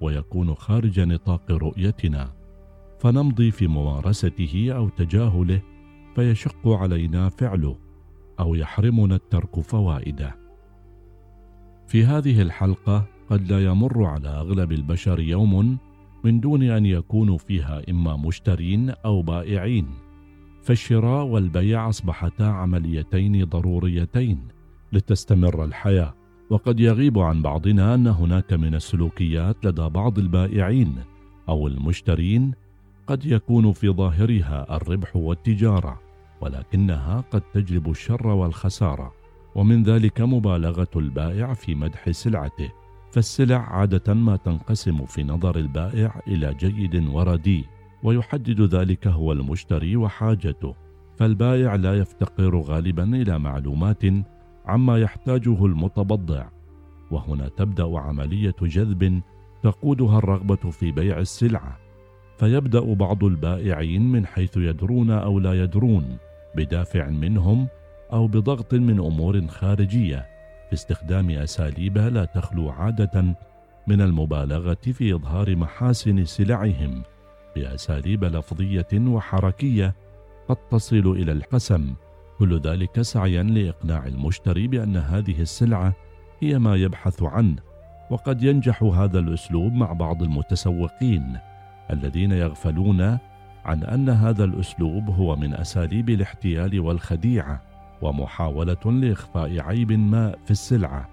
ويكون خارج نطاق رؤيتنا فنمضي في ممارسته أو تجاهله فيشق علينا فعله أو يحرمنا الترك فوائده. في هذه الحلقة قد لا يمر على أغلب البشر يوم من دون أن يكونوا فيها إما مشترين أو بائعين فالشراء والبيع أصبحتا عمليتين ضروريتين لتستمر الحياة. وقد يغيب عن بعضنا أن هناك من السلوكيات لدى بعض البائعين أو المشترين قد يكون في ظاهرها الربح والتجارة ولكنها قد تجلب الشر والخسارة. ومن ذلك مبالغة البائع في مدح سلعته. فالسلع عادة ما تنقسم في نظر البائع إلى جيد ورديء ويحدد ذلك هو المشتري وحاجته. فالبائع لا يفتقر غالبا إلى معلومات عما يحتاجه المتبضع وهنا تبدأ عملية جذب تقودها الرغبة في بيع السلعة فيبدأ بعض البائعين من حيث يدرون أو لا يدرون بدافع منهم أو بضغط من أمور خارجية في استخدام اساليب لا تخلو عادة من المبالغة في إظهار محاسن سلعهم بأساليب لفظية وحركية قد تصل إلى القسم. كل ذلك سعيا لإقناع المشتري بأن هذه السلعة هي ما يبحث عنه وقد ينجح هذا الأسلوب مع بعض المتسوقين الذين يغفلون عن أن هذا الأسلوب هو من أساليب الاحتيال والخديعة ومحاولة لإخفاء عيب ما في السلعة.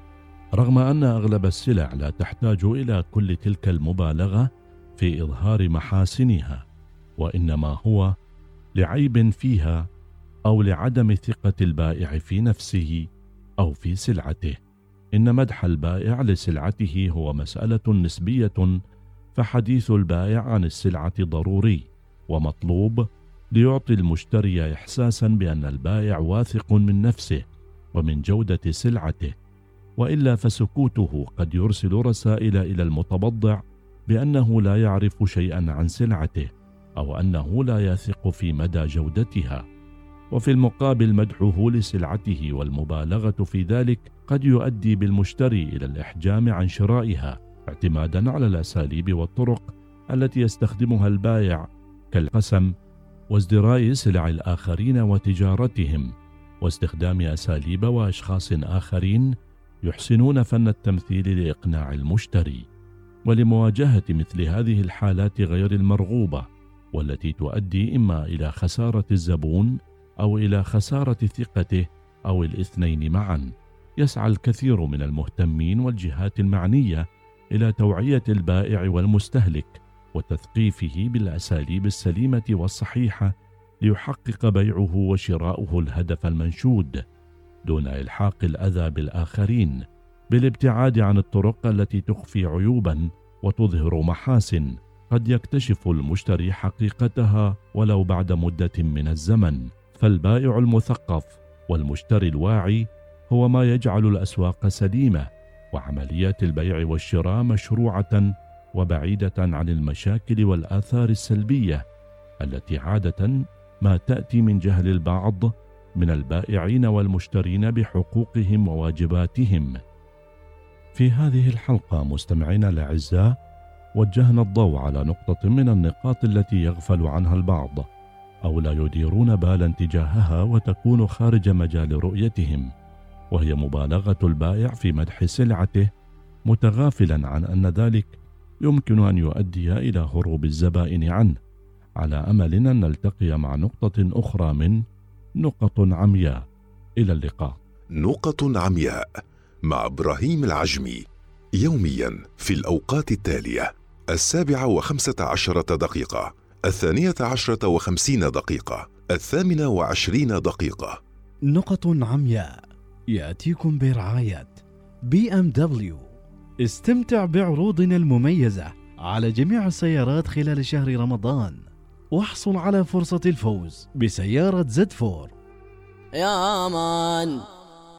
رغم أن أغلب السلع لا تحتاج إلى كل تلك المبالغة في إظهار محاسنها وإنما هو لعيب فيها أو لعدم ثقة البائع في نفسه أو في سلعته. إن مدح البائع لسلعته هو مسألة نسبية فحديث البائع عن السلعة ضروري ومطلوب ليعطي المشتري احساسا بأن البائع واثق من نفسه ومن جودة سلعته. وإلا فسكوته قد يرسل رسائل إلى المتبضع بأنه لا يعرف شيئا عن سلعته أو أنه لا يثق في مدى جودتها. وفي المقابل مدحه لسلعته والمبالغة في ذلك قد يؤدي بالمشتري إلى الإحجام عن شرائها اعتمادا على الأساليب والطرق التي يستخدمها البائع كالقسم وازدراء سلع الآخرين وتجارتهم واستخدام أساليب وأشخاص آخرين يحسنون فن التمثيل لإقناع المشتري ولمواجهة مثل هذه الحالات غير المرغوبة والتي تؤدي إما إلى خسارة الزبون أو إلى خسارة ثقته أو الاثنين معا. يسعى الكثير من المهتمين والجهات المعنية إلى توعية البائع والمستهلك وتثقيفه بالأساليب السليمة والصحيحة ليحقق بيعه وشراؤه الهدف المنشود دون إلحاق الأذى بالآخرين بالابتعاد عن الطرق التي تخفي عيوبا وتظهر محاسن قد يكتشف المشتري حقيقتها ولو بعد مدة من الزمن. فالبائع المثقف والمشتري الواعي هو ما يجعل الأسواق سليمة وعمليات البيع والشراء مشروعة وبعيدة عن المشاكل والآثار السلبية التي عادة ما تأتي من جهل البعض من البائعين والمشترين بحقوقهم وواجباتهم. في هذه الحلقة مستمعينا الأعزاء وجهنا الضوء على نقطة من النقاط التي يغفل عنها البعض. أو لا يديرون بالا تجاهها وتكون خارج مجال رؤيتهم وهي مبالغة البائع في مدح سلعته متغافلا عن أن ذلك يمكن أن يؤدي إلى هروب الزبائن عنه على أمل أن نلتقي مع نقطة أخرى من نقط عمياء. إلى اللقاء. نقط عمياء مع إبراهيم العجمي يوميا في الأوقات التالية السابعة وخمسة عشرة دقيقة. الثانية عشرة وخمسين دقيقة الثامنة وعشرين دقيقة. نقط عمياء يأتيكم برعاية بي إم دبليو. استمتع بعروضنا المميزة على جميع السيارات خلال شهر رمضان واحصل على فرصة الفوز بسيارة زد فور. يا مان.